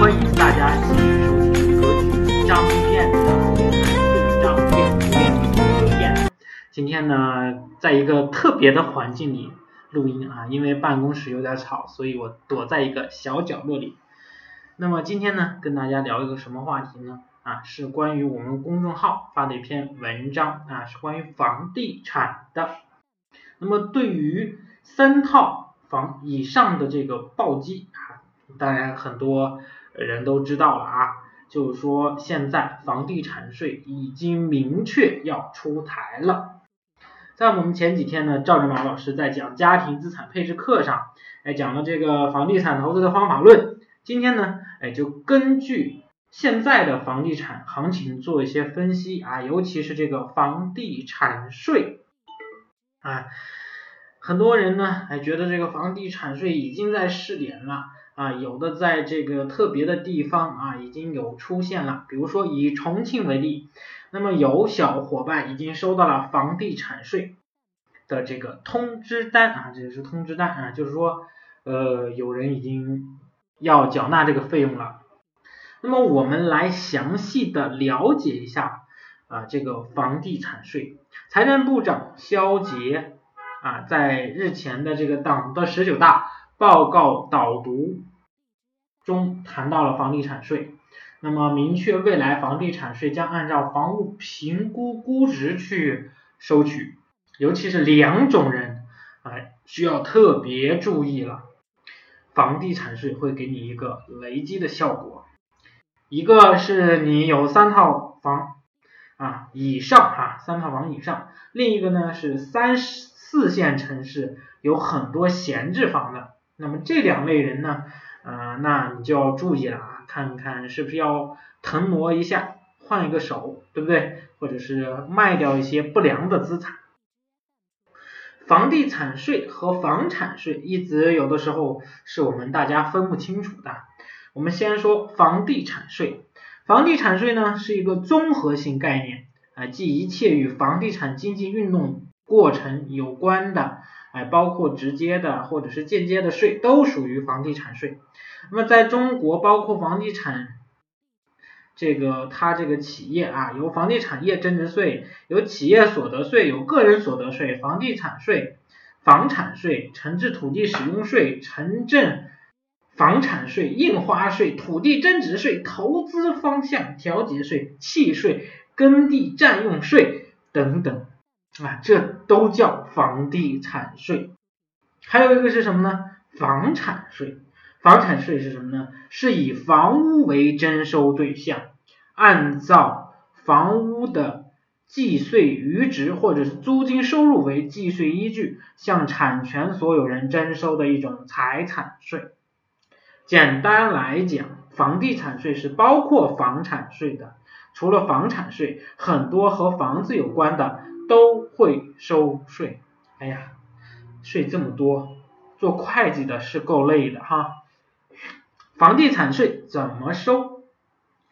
欢迎大家继续收听格局张燕的对账辩辩辩。今天呢，在一个特别的环境里录音啊，因为办公室有点吵，所以我躲在一个小角落里。那么今天呢，跟大家聊一个什么话题呢？啊，是关于我们公众号发的一篇文章啊，是关于房地产的。那么对于三套房以上的这个暴击啊，当然很多人都知道了啊，就是说现在房地产税已经明确要出台了。在我们前几天呢，赵振宝老师在讲家庭资产配置课上，哎，讲了这个房地产投资的方法论。今天呢，哎，就根据现在的房地产行情做一些分析啊，尤其是这个房地产税啊。很多人呢，还觉得这个房地产税已经在试点了啊，有的在这个特别的地方啊，已经有出现了。比如说以重庆为例，那么有小伙伴已经收到了房地产税的这个通知单啊，这是通知单啊，就是说呃，有人已经要缴纳这个费用了。那么我们来详细的了解一下啊，这个房地产税，财政部长肖捷。啊，在日前的这个党的十九大报告导读中谈到了房地产税，那么明确未来房地产税将按照房屋评估估值去收取，尤其是两种人，哎，需要特别注意了，房地产税会给你一个雷击的效果，一个是你有三套房啊以上哈，三套房以上，另一个呢是三。四线城市有很多闲置房的，那么这两类人呢，呃，那你就要注意了啊，看看是不是要腾挪一下，换一个手，对不对？或者是卖掉一些不良的资产。房地产税和房产税一直有的时候是我们大家分不清楚的。我们先说房地产税，房地产税呢是一个综合性概念啊，即一切与房地产经济运动。过程有关的，哎，包括直接的或者是间接的税，都属于房地产税。那么在中国，包括房地产这个它这个企业啊，有房地产业增值税，有企业所得税，有个人所得税，房地产税、房产税、城镇土地使用税、城镇房产税、印花税、土地增值税、投资方向调节税、契税、耕地占用税等等。啊，这都叫房地产税。还有一个是什么呢？房产税。房产税是什么呢？是以房屋为征收对象，按照房屋的计税余值或者是租金收入为计税依据，向产权所有人征收的一种财产税。简单来讲，房地产税是包括房产税的。除了房产税，很多和房子有关的。都会收税，哎呀，税这么多，做会计的是够累的哈。房地产税怎么收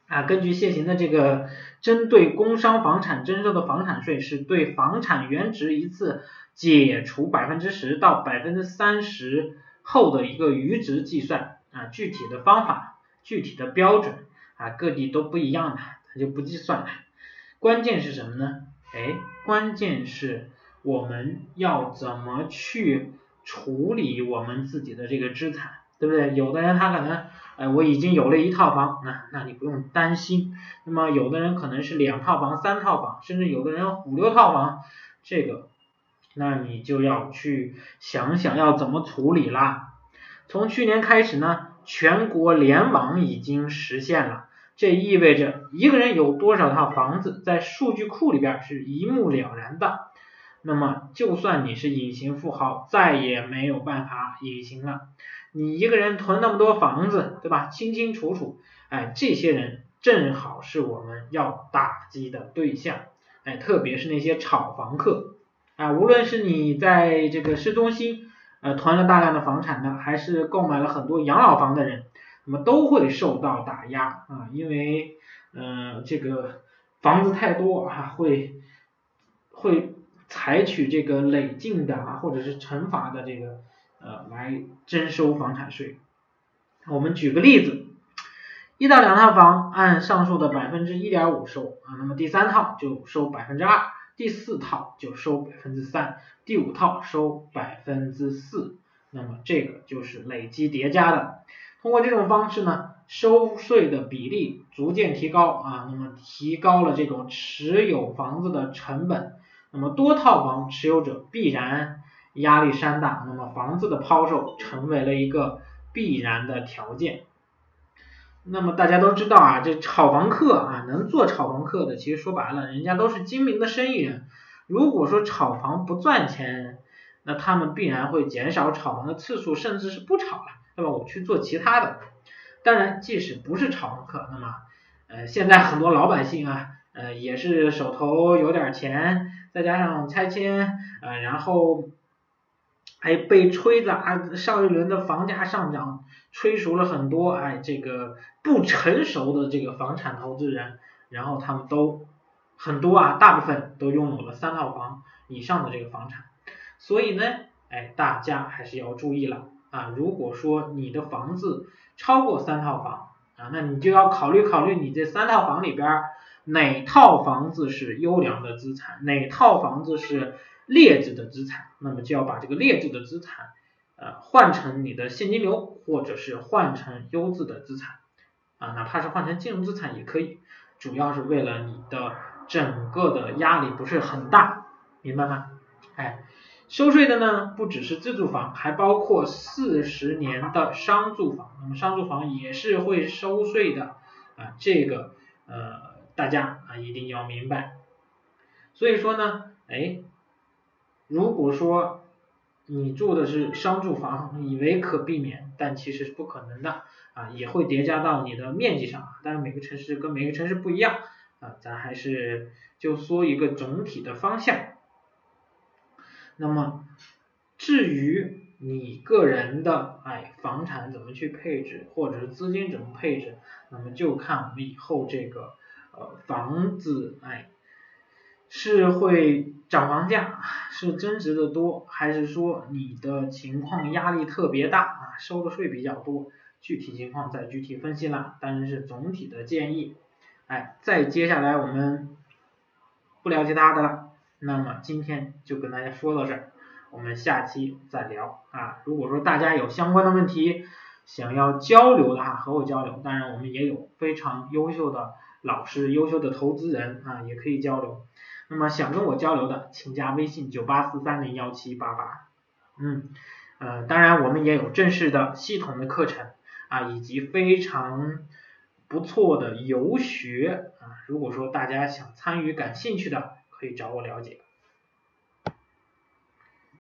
啊？根据现行的这个针对工商房产征收的房产税，是对房产原值一次解除百分之十到百分之三十后的一个余值计算啊。具体的方法、具体的标准啊，各地都不一样的，它就不计算了。关键是什么呢？哎，关键是我们要怎么去处理我们自己的这个资产，对不对？有的人他可能，哎，我已经有了一套房，那那你不用担心。那么有的人可能是两套房、三套房，甚至有的人五六套房，这个，那你就要去想想要怎么处理啦。从去年开始呢，全国联网已经实现了。这意味着一个人有多少套房子，在数据库里边是一目了然的。那么，就算你是隐形富豪，再也没有办法隐形了。你一个人囤那么多房子，对吧？清清楚楚。哎，这些人正好是我们要打击的对象。哎，特别是那些炒房客。啊，无论是你在这个市中心呃囤了大量的房产的，还是购买了很多养老房的人。那么都会受到打压啊，因为呃这个房子太多啊，会会采取这个累进的啊，或者是惩罚的这个呃来征收房产税。我们举个例子，一到两套房按上述的百分之一点五收啊，那么第三套就收百分之二，第四套就收百分之三，第五套收百分之四，那么这个就是累积叠加的。通过这种方式呢，收税的比例逐渐提高啊，那么提高了这种持有房子的成本，那么多套房持有者必然压力山大，那么房子的抛售成为了一个必然的条件。那么大家都知道啊，这炒房客啊，能做炒房客的，其实说白了，人家都是精明的生意人。如果说炒房不赚钱，那他们必然会减少炒房的次数，甚至是不炒了，那么？我去做其他的。当然，即使不是炒房客，那么呃，现在很多老百姓啊，呃，也是手头有点钱，再加上拆迁，呃，然后还被吹着啊，上一轮的房价上涨。吹熟了很多哎，这个不成熟的这个房产投资人，然后他们都很多啊，大部分都拥有了三套房以上的这个房产，所以呢，哎，大家还是要注意了啊。如果说你的房子超过三套房啊，那你就要考虑考虑你这三套房里边哪套房子是优良的资产，哪套房子是劣质的资产，那么就要把这个劣质的资产。呃，换成你的现金流，或者是换成优质的资产，啊，哪怕是换成金融资产也可以，主要是为了你的整个的压力不是很大，明白吗？哎，收税的呢，不只是自住房，还包括四十年的商住房，那么商住房也是会收税的，啊，这个呃大家啊一定要明白。所以说呢，哎，如果说。你住的是商住房，以为可避免，但其实是不可能的啊，也会叠加到你的面积上。当然每个城市跟每个城市不一样啊，咱还是就说一个总体的方向。那么至于你个人的哎房产怎么去配置，或者是资金怎么配置，那么就看我们以后这个呃房子哎。是会涨房价，是增值的多，还是说你的情况压力特别大啊，收的税比较多，具体情况再具体分析了，当然是总体的建议。哎，再接下来我们不聊其他的了，那么今天就跟大家说到这儿，我们下期再聊啊。如果说大家有相关的问题想要交流的哈，和我交流，当然我们也有非常优秀的老师、优秀的投资人啊，也可以交流。那么想跟我交流的，请加微信九八四三零幺七八八。嗯，呃，当然我们也有正式的系统的课程啊，以及非常不错的游学啊。如果说大家想参与、感兴趣的，可以找我了解。